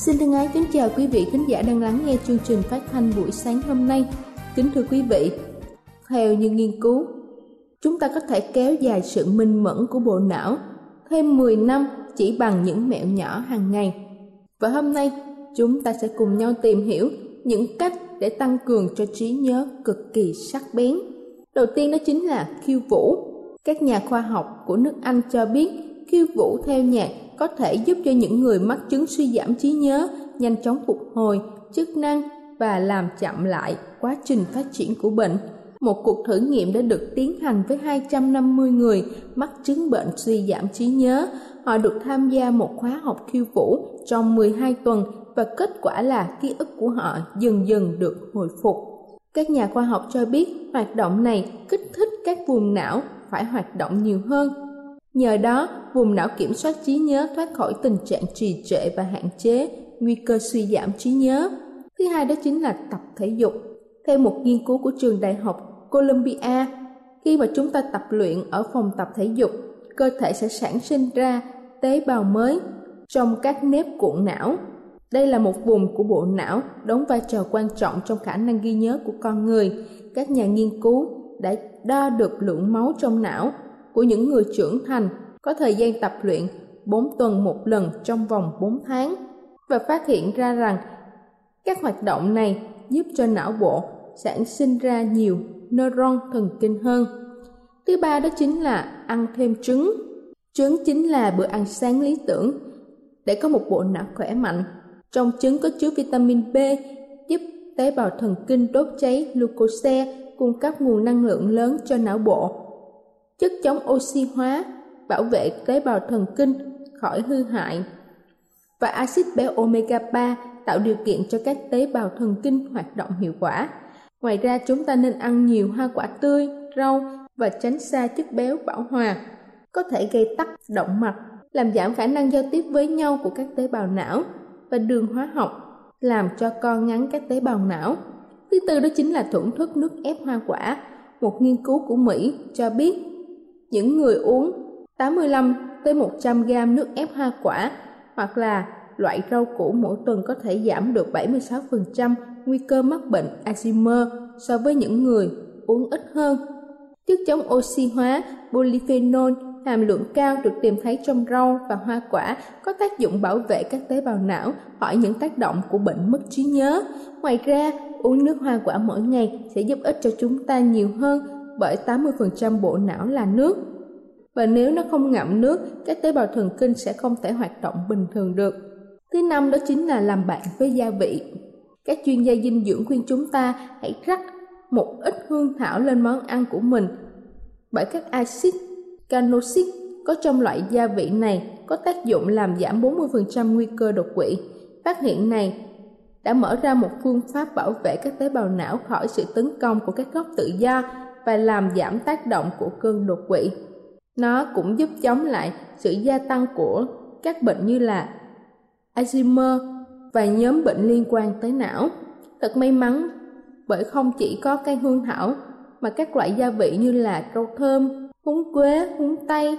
Xin thân ái kính chào quý vị khán giả đang lắng nghe chương trình phát thanh buổi sáng hôm nay. Kính thưa quý vị, theo những nghiên cứu, chúng ta có thể kéo dài sự minh mẫn của bộ não thêm 10 năm chỉ bằng những mẹo nhỏ hàng ngày. Và hôm nay, chúng ta sẽ cùng nhau tìm hiểu những cách để tăng cường cho trí nhớ cực kỳ sắc bén. Đầu tiên đó chính là khiêu vũ. Các nhà khoa học của nước Anh cho biết khiêu vũ theo nhạc có thể giúp cho những người mắc chứng suy giảm trí nhớ, nhanh chóng phục hồi chức năng và làm chậm lại quá trình phát triển của bệnh. Một cuộc thử nghiệm đã được tiến hành với 250 người mắc chứng bệnh suy giảm trí nhớ. Họ được tham gia một khóa học khiêu vũ trong 12 tuần và kết quả là ký ức của họ dần dần được hồi phục. Các nhà khoa học cho biết hoạt động này kích thích các vùng não phải hoạt động nhiều hơn Nhờ đó, vùng não kiểm soát trí nhớ thoát khỏi tình trạng trì trệ và hạn chế nguy cơ suy giảm trí nhớ. Thứ hai đó chính là tập thể dục. Theo một nghiên cứu của trường đại học Columbia, khi mà chúng ta tập luyện ở phòng tập thể dục, cơ thể sẽ sản sinh ra tế bào mới trong các nếp cuộn não. Đây là một vùng của bộ não đóng vai trò quan trọng trong khả năng ghi nhớ của con người. Các nhà nghiên cứu đã đo được lượng máu trong não của những người trưởng thành, có thời gian tập luyện 4 tuần một lần trong vòng 4 tháng và phát hiện ra rằng các hoạt động này giúp cho não bộ sản sinh ra nhiều neuron thần kinh hơn. Thứ ba đó chính là ăn thêm trứng. Trứng chính là bữa ăn sáng lý tưởng để có một bộ não khỏe mạnh. Trong trứng có chứa vitamin B giúp tế bào thần kinh đốt cháy glucose cung cấp nguồn năng lượng lớn cho não bộ chất chống oxy hóa, bảo vệ tế bào thần kinh khỏi hư hại và axit béo omega 3 tạo điều kiện cho các tế bào thần kinh hoạt động hiệu quả. Ngoài ra chúng ta nên ăn nhiều hoa quả tươi, rau và tránh xa chất béo bão hòa, có thể gây tắc động mạch, làm giảm khả năng giao tiếp với nhau của các tế bào não và đường hóa học, làm cho co ngắn các tế bào não. Thứ tư đó chính là thưởng thức nước ép hoa quả. Một nghiên cứu của Mỹ cho biết những người uống 85 tới 100 gram nước ép hoa quả hoặc là loại rau củ mỗi tuần có thể giảm được 76% nguy cơ mắc bệnh Alzheimer so với những người uống ít hơn. Chất chống oxy hóa polyphenol hàm lượng cao được tìm thấy trong rau và hoa quả có tác dụng bảo vệ các tế bào não khỏi những tác động của bệnh mất trí nhớ. Ngoài ra, uống nước hoa quả mỗi ngày sẽ giúp ích cho chúng ta nhiều hơn bởi 80% bộ não là nước. Và nếu nó không ngậm nước, các tế bào thần kinh sẽ không thể hoạt động bình thường được. Thứ năm đó chính là làm bạn với gia vị. Các chuyên gia dinh dưỡng khuyên chúng ta hãy rắc một ít hương thảo lên món ăn của mình bởi các axit canosic có trong loại gia vị này có tác dụng làm giảm 40% nguy cơ đột quỵ. Phát hiện này đã mở ra một phương pháp bảo vệ các tế bào não khỏi sự tấn công của các gốc tự do và làm giảm tác động của cơn đột quỵ. Nó cũng giúp chống lại sự gia tăng của các bệnh như là Alzheimer và nhóm bệnh liên quan tới não. Thật may mắn bởi không chỉ có cây hương thảo mà các loại gia vị như là rau thơm, húng quế, húng tây,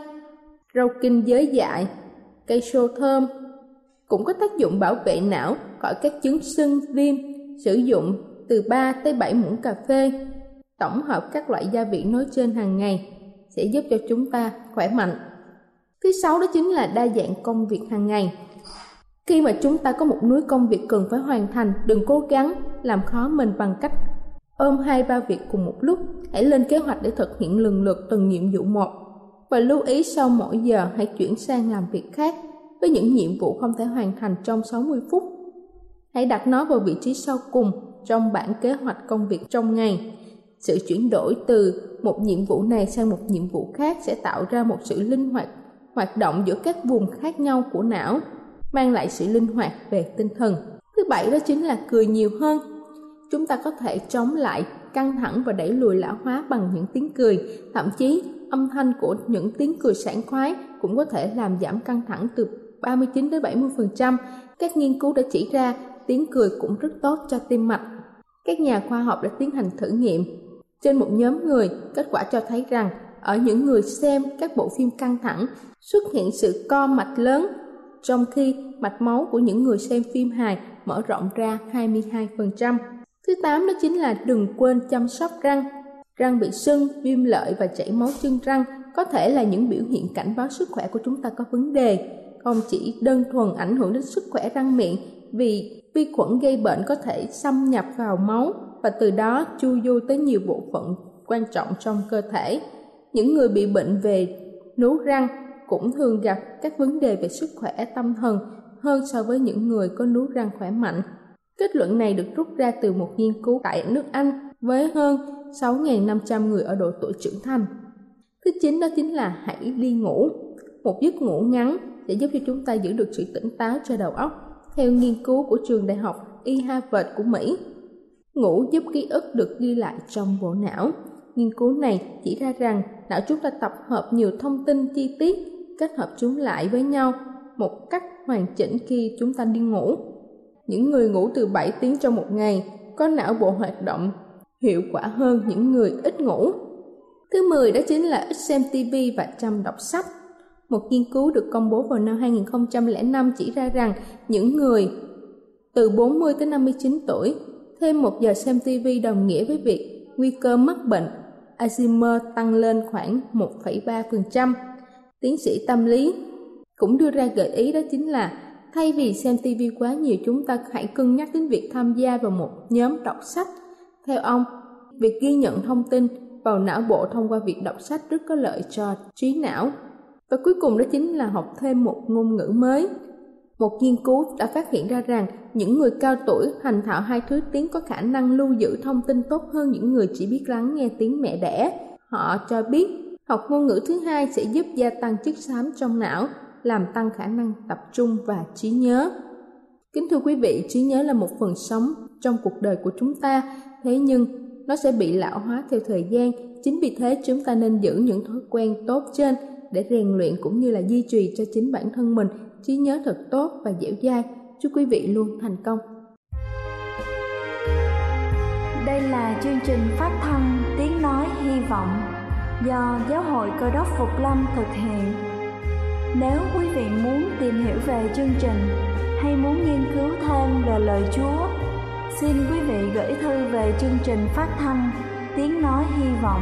rau kinh giới dại, cây xô thơm cũng có tác dụng bảo vệ não khỏi các chứng sưng, viêm, sử dụng từ 3 tới 7 muỗng cà phê. Tổng hợp các loại gia vị nói trên hàng ngày sẽ giúp cho chúng ta khỏe mạnh. Thứ sáu đó chính là đa dạng công việc hàng ngày. Khi mà chúng ta có một núi công việc cần phải hoàn thành, đừng cố gắng làm khó mình bằng cách ôm hai ba việc cùng một lúc. Hãy lên kế hoạch để thực hiện lần lượt từng nhiệm vụ một. Và lưu ý sau mỗi giờ hãy chuyển sang làm việc khác với những nhiệm vụ không thể hoàn thành trong 60 phút. Hãy đặt nó vào vị trí sau cùng trong bản kế hoạch công việc trong ngày. Sự chuyển đổi từ một nhiệm vụ này sang một nhiệm vụ khác sẽ tạo ra một sự linh hoạt hoạt động giữa các vùng khác nhau của não mang lại sự linh hoạt về tinh thần. Thứ bảy đó chính là cười nhiều hơn. Chúng ta có thể chống lại căng thẳng và đẩy lùi lão hóa bằng những tiếng cười, thậm chí âm thanh của những tiếng cười sảng khoái cũng có thể làm giảm căng thẳng từ 39 đến 70%. Các nghiên cứu đã chỉ ra tiếng cười cũng rất tốt cho tim mạch. Các nhà khoa học đã tiến hành thử nghiệm trên một nhóm người, kết quả cho thấy rằng ở những người xem các bộ phim căng thẳng xuất hiện sự co mạch lớn trong khi mạch máu của những người xem phim hài mở rộng ra 22%. Thứ 8 đó chính là đừng quên chăm sóc răng. Răng bị sưng, viêm lợi và chảy máu chân răng có thể là những biểu hiện cảnh báo sức khỏe của chúng ta có vấn đề, không chỉ đơn thuần ảnh hưởng đến sức khỏe răng miệng vì vi khuẩn gây bệnh có thể xâm nhập vào máu và từ đó chu du tới nhiều bộ phận quan trọng trong cơ thể. Những người bị bệnh về nú răng cũng thường gặp các vấn đề về sức khỏe tâm thần hơn so với những người có nú răng khỏe mạnh. Kết luận này được rút ra từ một nghiên cứu tại nước Anh với hơn 6.500 người ở độ tuổi trưởng thành. Thứ chín đó chính là hãy đi ngủ. Một giấc ngủ ngắn sẽ giúp cho chúng ta giữ được sự tỉnh táo cho đầu óc. Theo nghiên cứu của trường đại học Y Harvard của Mỹ, ngủ giúp ký ức được ghi lại trong bộ não. Nghiên cứu này chỉ ra rằng não chúng ta tập hợp nhiều thông tin chi tiết, kết hợp chúng lại với nhau một cách hoàn chỉnh khi chúng ta đi ngủ. Những người ngủ từ 7 tiếng trong một ngày có não bộ hoạt động hiệu quả hơn những người ít ngủ. Thứ 10 đó chính là ít xem TV và chăm đọc sách. Một nghiên cứu được công bố vào năm 2005 chỉ ra rằng những người từ 40 tới 59 tuổi thêm một giờ xem TV đồng nghĩa với việc nguy cơ mắc bệnh Alzheimer tăng lên khoảng 1,3%. Tiến sĩ tâm lý cũng đưa ra gợi ý đó chính là thay vì xem TV quá nhiều chúng ta hãy cân nhắc đến việc tham gia vào một nhóm đọc sách. Theo ông, việc ghi nhận thông tin vào não bộ thông qua việc đọc sách rất có lợi cho trí não. Và cuối cùng đó chính là học thêm một ngôn ngữ mới. Một nghiên cứu đã phát hiện ra rằng những người cao tuổi hành thạo hai thứ tiếng có khả năng lưu giữ thông tin tốt hơn những người chỉ biết lắng nghe tiếng mẹ đẻ. Họ cho biết học ngôn ngữ thứ hai sẽ giúp gia tăng chất xám trong não, làm tăng khả năng tập trung và trí nhớ. Kính thưa quý vị, trí nhớ là một phần sống trong cuộc đời của chúng ta, thế nhưng nó sẽ bị lão hóa theo thời gian. Chính vì thế chúng ta nên giữ những thói quen tốt trên để rèn luyện cũng như là duy trì cho chính bản thân mình trí nhớ thật tốt và dẻo dai. Chúc quý vị luôn thành công. Đây là chương trình phát thanh Tiếng Nói Hy Vọng do Giáo hội Cơ đốc Phục Lâm thực hiện. Nếu quý vị muốn tìm hiểu về chương trình hay muốn nghiên cứu thêm về lời Chúa, xin quý vị gửi thư về chương trình phát thanh Tiếng Nói Hy Vọng,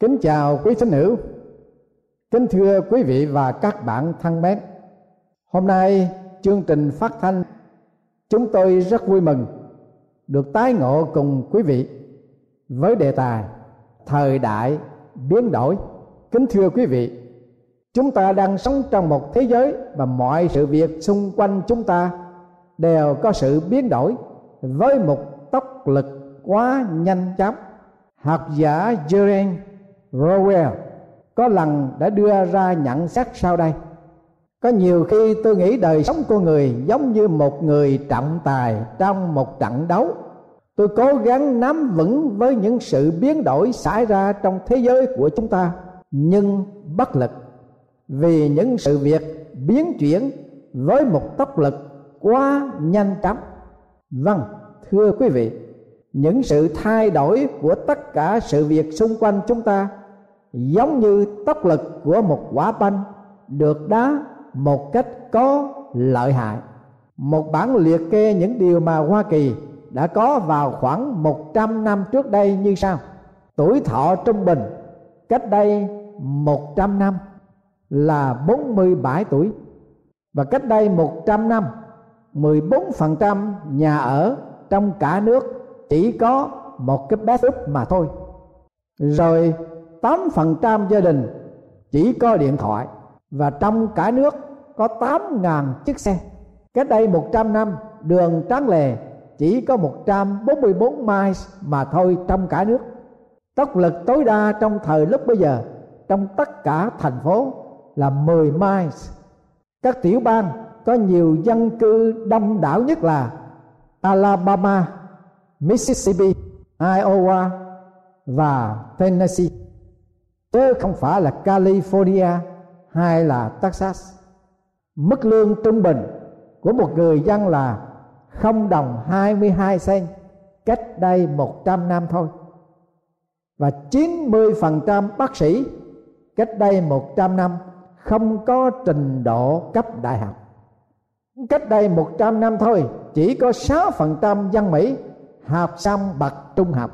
Kính chào quý thính hữu, kính thưa quý vị và các bạn thân mến. Hôm nay chương trình phát thanh chúng tôi rất vui mừng được tái ngộ cùng quý vị với đề tài thời đại biến đổi. Kính thưa quý vị, chúng ta đang sống trong một thế giới và mọi sự việc xung quanh chúng ta đều có sự biến đổi với một tốc lực quá nhanh chóng. Học giả Jeren Rowell có lần đã đưa ra nhận xét sau đây. Có nhiều khi tôi nghĩ đời sống của người giống như một người trọng tài trong một trận đấu. Tôi cố gắng nắm vững với những sự biến đổi xảy ra trong thế giới của chúng ta, nhưng bất lực. Vì những sự việc biến chuyển với một tốc lực quá nhanh chóng. Vâng thưa quý vị, những sự thay đổi của tất cả sự việc xung quanh chúng ta giống như tốc lực của một quả banh được đá một cách có lợi hại. Một bản liệt kê những điều mà Hoa Kỳ đã có vào khoảng 100 năm trước đây như sau. Tuổi thọ trung bình cách đây 100 năm là 47 tuổi. Và cách đây 100 năm 14% nhà ở trong cả nước chỉ có một cái bathroom mà thôi. Rồi 8% gia đình chỉ có điện thoại và trong cả nước có 8.000 chiếc xe. Cách đây 100 năm đường Tráng Lề chỉ có 144 miles mà thôi trong cả nước. Tốc lực tối đa trong thời lúc bây giờ trong tất cả thành phố là 10 miles. Các tiểu bang có nhiều dân cư đông đảo nhất là Alabama, Mississippi, Iowa và Tennessee chứ không phải là California hay là Texas. Mức lương trung bình của một người dân là không đồng 22 sen cách đây 100 năm thôi. Và 90% bác sĩ, cách đây 100 năm, không có trình độ cấp đại học. Cách đây 100 năm thôi, chỉ có 6% dân Mỹ học xong bậc trung học.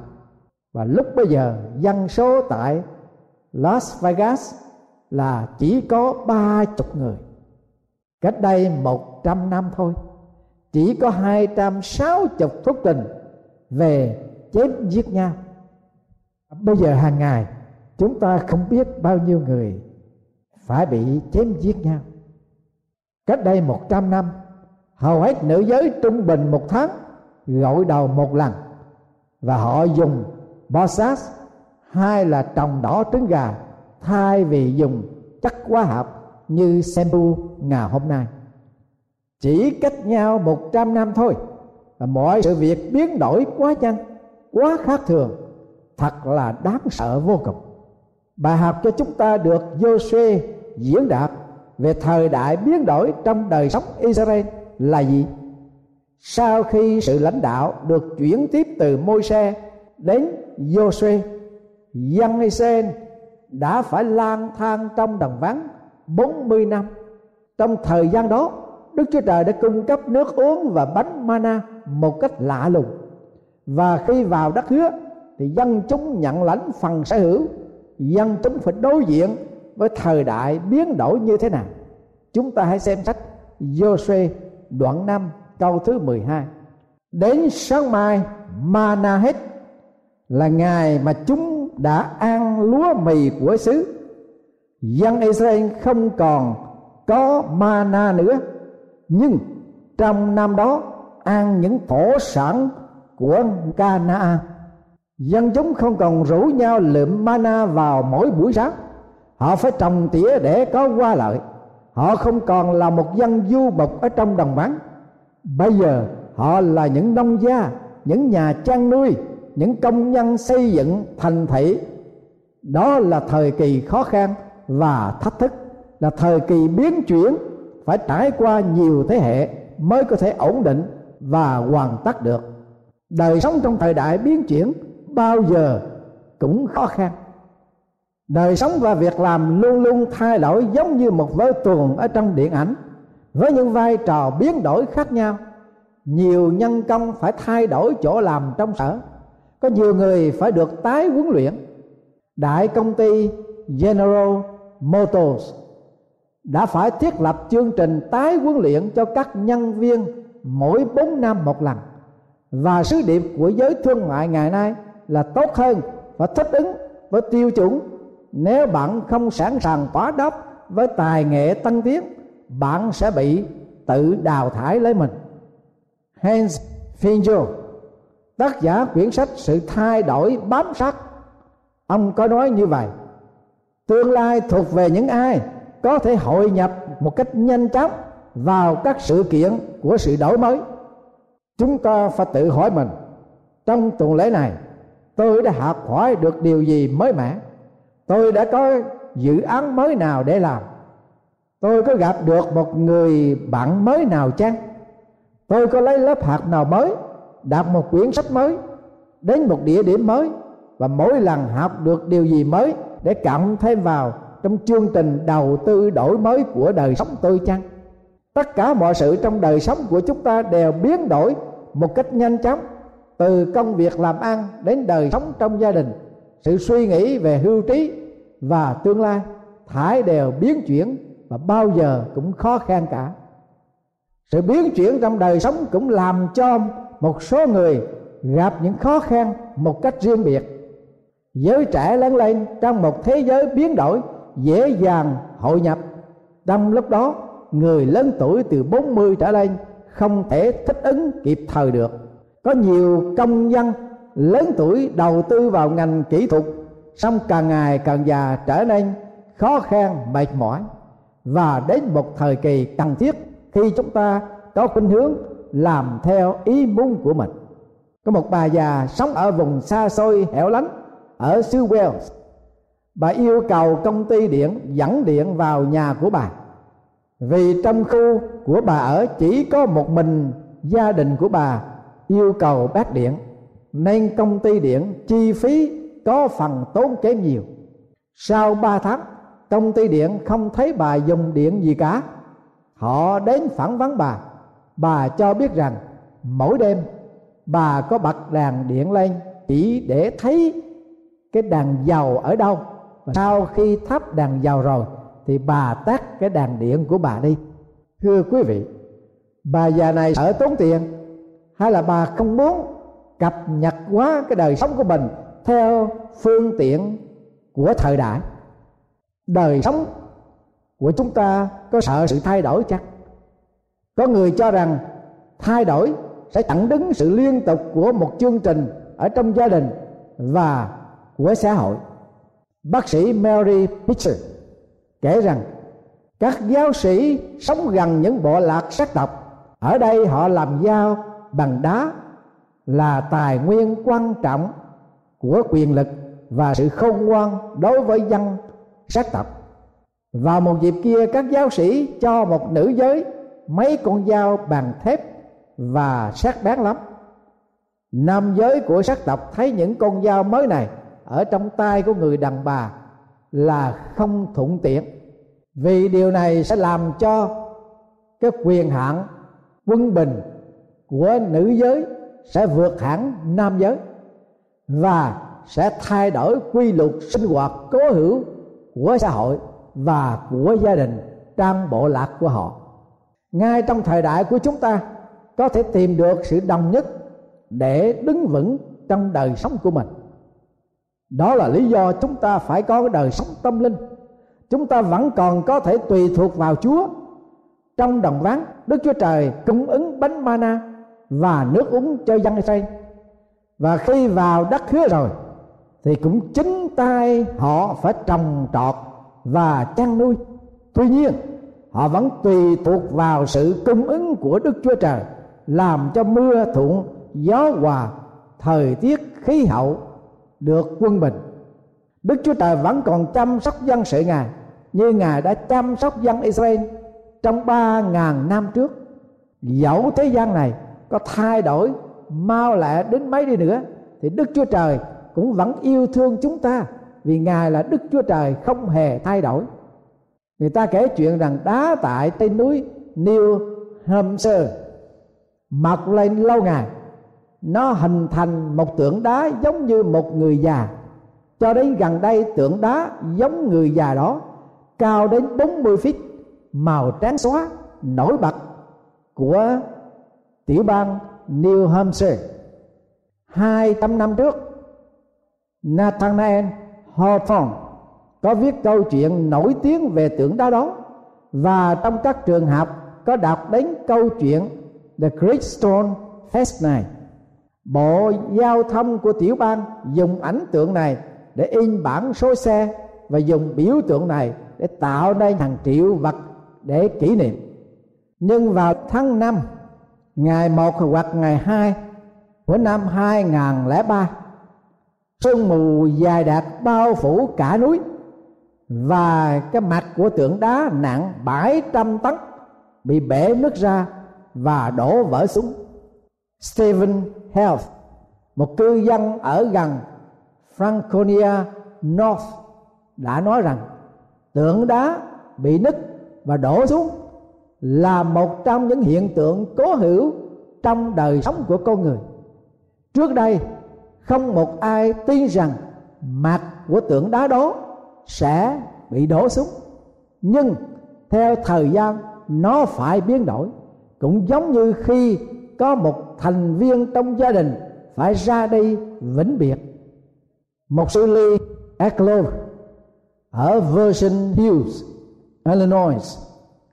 Và lúc bây giờ, dân số tại Las Vegas là chỉ có ba chục người. Cách đây một trăm năm thôi, chỉ có hai trăm sáu chục phúc trình về chém giết nhau. Bây giờ hàng ngày, chúng ta không biết bao nhiêu người phải bị chém giết nhau. Cách đây một trăm năm, hầu hết nữ giới trung bình một tháng gội đầu một lần và họ dùng bosas hai là trồng đỏ trứng gà thay vì dùng chất hóa học như Sembu ngày hôm nay chỉ cách nhau một trăm năm thôi và mọi sự việc biến đổi quá nhanh quá khác thường thật là đáng sợ vô cùng bài học cho chúng ta được Joshua diễn đạt về thời đại biến đổi trong đời sống Israel là gì? Sau khi sự lãnh đạo được chuyển tiếp từ Môi-se đến Joshua, dân Israel đã phải lang thang trong đồng vắng 40 năm. Trong thời gian đó, Đức Chúa Trời đã cung cấp nước uống và bánh mana một cách lạ lùng. Và khi vào đất hứa, thì dân chúng nhận lãnh phần sở hữu. Dân chúng phải đối diện với thời đại biến đổi như thế nào. Chúng ta hãy xem sách Joshua đoạn 5 câu thứ 12 đến sáng mai, mana hết, là ngày mà chúng đã ăn lúa mì của xứ. Dân Israel không còn có mana nữa. Nhưng trong năm đó, ăn những thổ sản của Cana dân chúng không còn rủ nhau lượm mana vào mỗi buổi sáng. Họ phải trồng tỉa để có qua lợi. Họ không còn là một dân du mục ở trong đồng vắng. Bây giờ, họ là những nông gia, những nhà chăn nuôi những công nhân xây dựng thành thị. Đó là thời kỳ khó khăn và thách thức, là thời kỳ biến chuyển, phải trải qua nhiều thế hệ mới có thể ổn định và hoàn tất được. Đời sống trong thời đại biến chuyển bao giờ cũng khó khăn. Đời sống và việc làm luôn luôn thay đổi giống như một vở tuồng ở trong điện ảnh, với những vai trò biến đổi khác nhau. Nhiều nhân công phải thay đổi chỗ làm trong sở có nhiều người phải được tái huấn luyện. Đại công ty General Motors đã phải thiết lập chương trình tái huấn luyện cho các nhân viên mỗi 4 năm một lần. Và sứ điệp của giới thương mại ngày nay là tốt hơn và thích ứng với tiêu chuẩn nếu bạn không sẵn sàng quá đáp với tài nghệ tăng tiến, bạn sẽ bị tự đào thải lấy mình. Hans Finjo tác giả quyển sách sự thay đổi bám sát. Ông có nói như vậy. Tương lai thuộc về những ai có thể hội nhập một cách nhanh chóng vào các sự kiện của sự đổi mới? Chúng ta phải tự hỏi mình, trong tuần lễ này, tôi đã học hỏi được điều gì mới mẻ? Tôi đã có dự án mới nào để làm? Tôi có gặp được một người bạn mới nào chăng? Tôi có lấy lớp học nào mới? Đọc một quyển sách mới, đến một địa điểm mới, và mỗi lần học được điều gì mới để cộng thêm vào trong chương trình đầu tư đổi mới của đời sống tôi chăng? Tất cả mọi sự trong đời sống của chúng ta đều biến đổi một cách nhanh chóng, từ công việc làm ăn đến đời sống trong gia đình. Sự suy nghĩ về hưu trí và tương lai, thải đều biến chuyển và bao giờ cũng khó khăn cả. Sự biến chuyển trong đời sống cũng làm cho một số người gặp những khó khăn một cách riêng biệt. Giới trẻ lớn lên trong một thế giới biến đổi, dễ dàng hội nhập. Trong lúc đó, người lớn tuổi từ 40 trở lên không thể thích ứng kịp thời được. Có nhiều công dân lớn tuổi đầu tư vào ngành kỹ thuật xong càng ngày càng già trở nên khó khăn, mệt mỏi. Và đến một thời kỳ cần thiết, khi chúng ta có khuynh hướng làm theo ý muốn của mình. Có một bà già sống ở vùng xa xôi hẻo lánh ở xứ Wales. Bà yêu cầu công ty điện dẫn điện vào nhà của bà. Vì trong khu của bà ở chỉ có một mình gia đình của bà yêu cầu bác điện, nên công ty điện chi phí có phần tốn kém nhiều. Sau ba tháng, công ty điện không thấy bà dùng điện gì cả. Họ đến phản vấn bà bà cho biết rằng, mỗi đêm, bà có bật đàn điện lên chỉ để thấy cái đàn dầu ở đâu. Và sau khi thắp đàn dầu rồi, thì bà tắt cái đàn điện của bà đi. Thưa quý vị, bà già này sợ tốn tiền, hay là bà không muốn cập nhật quá cái đời sống của mình theo phương tiện của thời đại? Đời sống của chúng ta có sợ sự thay đổi chắc có người cho rằng thay đổi sẽ chặn đứng sự liên tục của một chương trình ở trong gia đình và của xã hội. Bác sĩ Mary Pitcher kể rằng các giáo sĩ sống gần những bộ lạc sắc tộc, ở đây họ làm dao bằng đá, là tài nguyên quan trọng của quyền lực và sự khôn ngoan đối với dân sắc tộc. Vào một dịp kia, các giáo sĩ cho một nữ giới mấy con dao bằng thép và sắc bén lắm. Nam giới của sắc tộc thấy những con dao mới này ở trong tay của người đàn bà là không thuận tiện. Vì điều này sẽ làm cho cái quyền hạn quân bình của nữ giới sẽ vượt hẳn nam giới và sẽ thay đổi quy luật sinh hoạt cố hữu của xã hội và của gia đình trong bộ lạc của họ ngay trong thời đại của chúng ta, có thể tìm được sự đồng nhất để đứng vững trong đời sống của mình. Đó là lý do chúng ta phải có cái đời sống tâm linh. Chúng ta vẫn còn có thể tùy thuộc vào chúa. Trong đồng ván đức chúa trời cung ứng bánh mana và nước uống cho dân Israel. Và khi vào đất hứa rồi, thì cũng chính tay họ phải trồng trọt và chăn nuôi. Tuy nhiên họ vẫn tùy thuộc vào sự cung ứng của đức chúa trời, làm cho mưa thuận, gió hòa, thời tiết khí hậu được quân bình. Đức chúa trời vẫn còn chăm sóc dân sự ngài, như ngài đã chăm sóc dân israel trong ba ngàn năm trước. Dẫu thế gian này có thay đổi, mau lẹ đến mấy đi nữa, thì đức chúa trời cũng vẫn yêu thương chúng ta, vì ngài là đức chúa trời không hề thay đổi người ta kể chuyện rằng đá tại trên núi New Hampshire, mọc lên lâu ngày. Nó hình thành một tượng đá giống như một người già. Cho đến gần đây, tượng đá giống người già đó cao đến 40 feet, màu trắng xóa, nổi bật của tiểu bang New Hampshire. 200 năm trước Nathanael Hawthorne có viết câu chuyện nổi tiếng về tượng đá đó và trong các trường học có đọc đến câu chuyện The Great Stone Fest này. Bộ giao thông của tiểu bang dùng ảnh tượng này để in bản số xe và dùng biểu tượng này để tạo nên hàng triệu vật để kỷ niệm. Nhưng vào tháng 5 ngày 1 hoặc ngày 2 của năm 2003 sương mù dài đặc bao phủ cả núi và cái mặt của tượng đá nặng 700 tấn bị bể nứt ra và đổ vỡ xuống. Stephen Health, một cư dân ở gần Franconia North đã nói rằng tượng đá bị nứt và đổ xuống là một trong những hiện tượng cố hữu trong đời sống của con người trước đây không một ai tin rằng mặt của tượng đá đó sẽ bị đổ xuống nhưng theo thời gian nó phải biến đổi. Cũng giống như khi có một thành viên trong gia đình phải ra đi vĩnh biệt. Một sư ly Eckler ở Virgin Hills, Illinois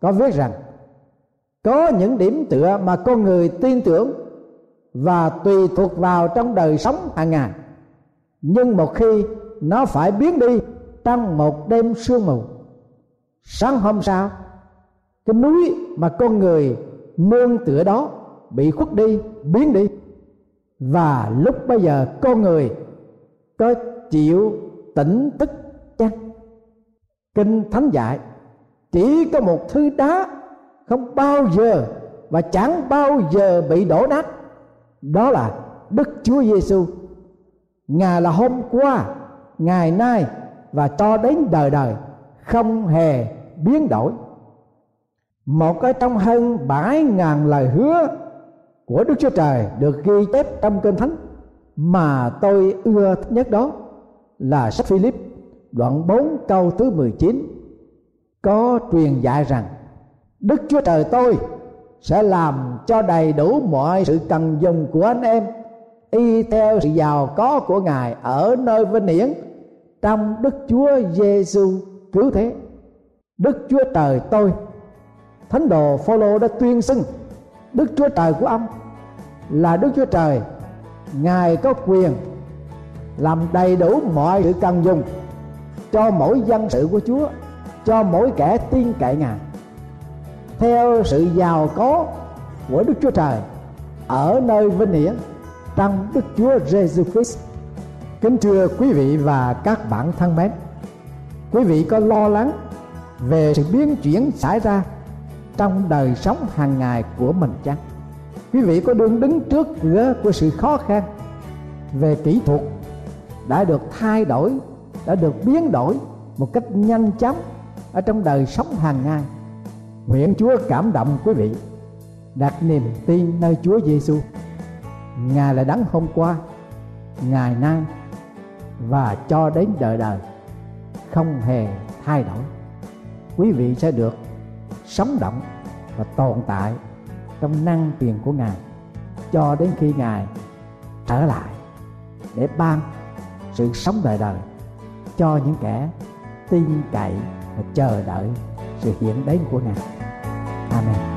có viết rằng có những điểm tựa mà con người tin tưởng và tùy thuộc vào trong đời sống hàng ngày. Nhưng một khi nó phải biến đi trong một đêm sương mù. Sáng hôm sau, cái núi mà con người nương tựa đó bị khuất đi, biến đi. Và lúc bây giờ con người có chịu tỉnh thức chăng? Kinh thánh dạy, chỉ có một thứ đá không bao giờ và chẳng bao giờ bị đổ nát. Đó là đức chúa giêsu ngài là hôm qua, ngày nay và cho đến đời đời không hề biến đổi. Một cái trong hơn bảy ngàn lời hứa của Đức Chúa Trời được ghi chép trong Kinh Thánh mà tôi ưa thích nhất đó là sách Philip, đoạn 4 câu thứ 19 có truyền dạy rằng, Đức Chúa Trời tôi sẽ làm cho đầy đủ mọi sự cần dùng của anh em, y theo sự giàu có của Ngài ở nơi vinh hiển trong Đức Chúa Giêsu cứu thế. Đức Chúa Trời tôi Thánh đồ Phaolô đã tuyên xưng Đức Chúa Trời của ông là Đức Chúa Trời Ngài có quyền làm đầy đủ mọi sự cần dùng cho mỗi dân sự của Chúa, cho mỗi kẻ tin cậy Ngài theo sự giàu có của Đức Chúa Trời ở nơi vinh hiển trong Đức Chúa Giêsu Christ. Kính thưa quý vị và các bạn thân mến, quý vị có lo lắng về sự biến chuyển xảy ra trong đời sống hàng ngày của mình chăng? Quý vị có đương đứng trước cửa của sự khó khăn về kỹ thuật đã được thay đổi, đã được biến đổi một cách nhanh chóng ở trong đời sống hàng ngày nguyện Chúa cảm động quý vị đặt niềm tin nơi Chúa Giêsu Ngài là đấng hôm qua Ngài nay và cho đến đời đời, không hề thay đổi. Quý vị sẽ được sống động và tồn tại trong năng tiền của ngài cho đến khi ngài trở lại để ban sự sống đời đời cho những kẻ tin cậy và chờ đợi sự hiện đến của ngài. Amen.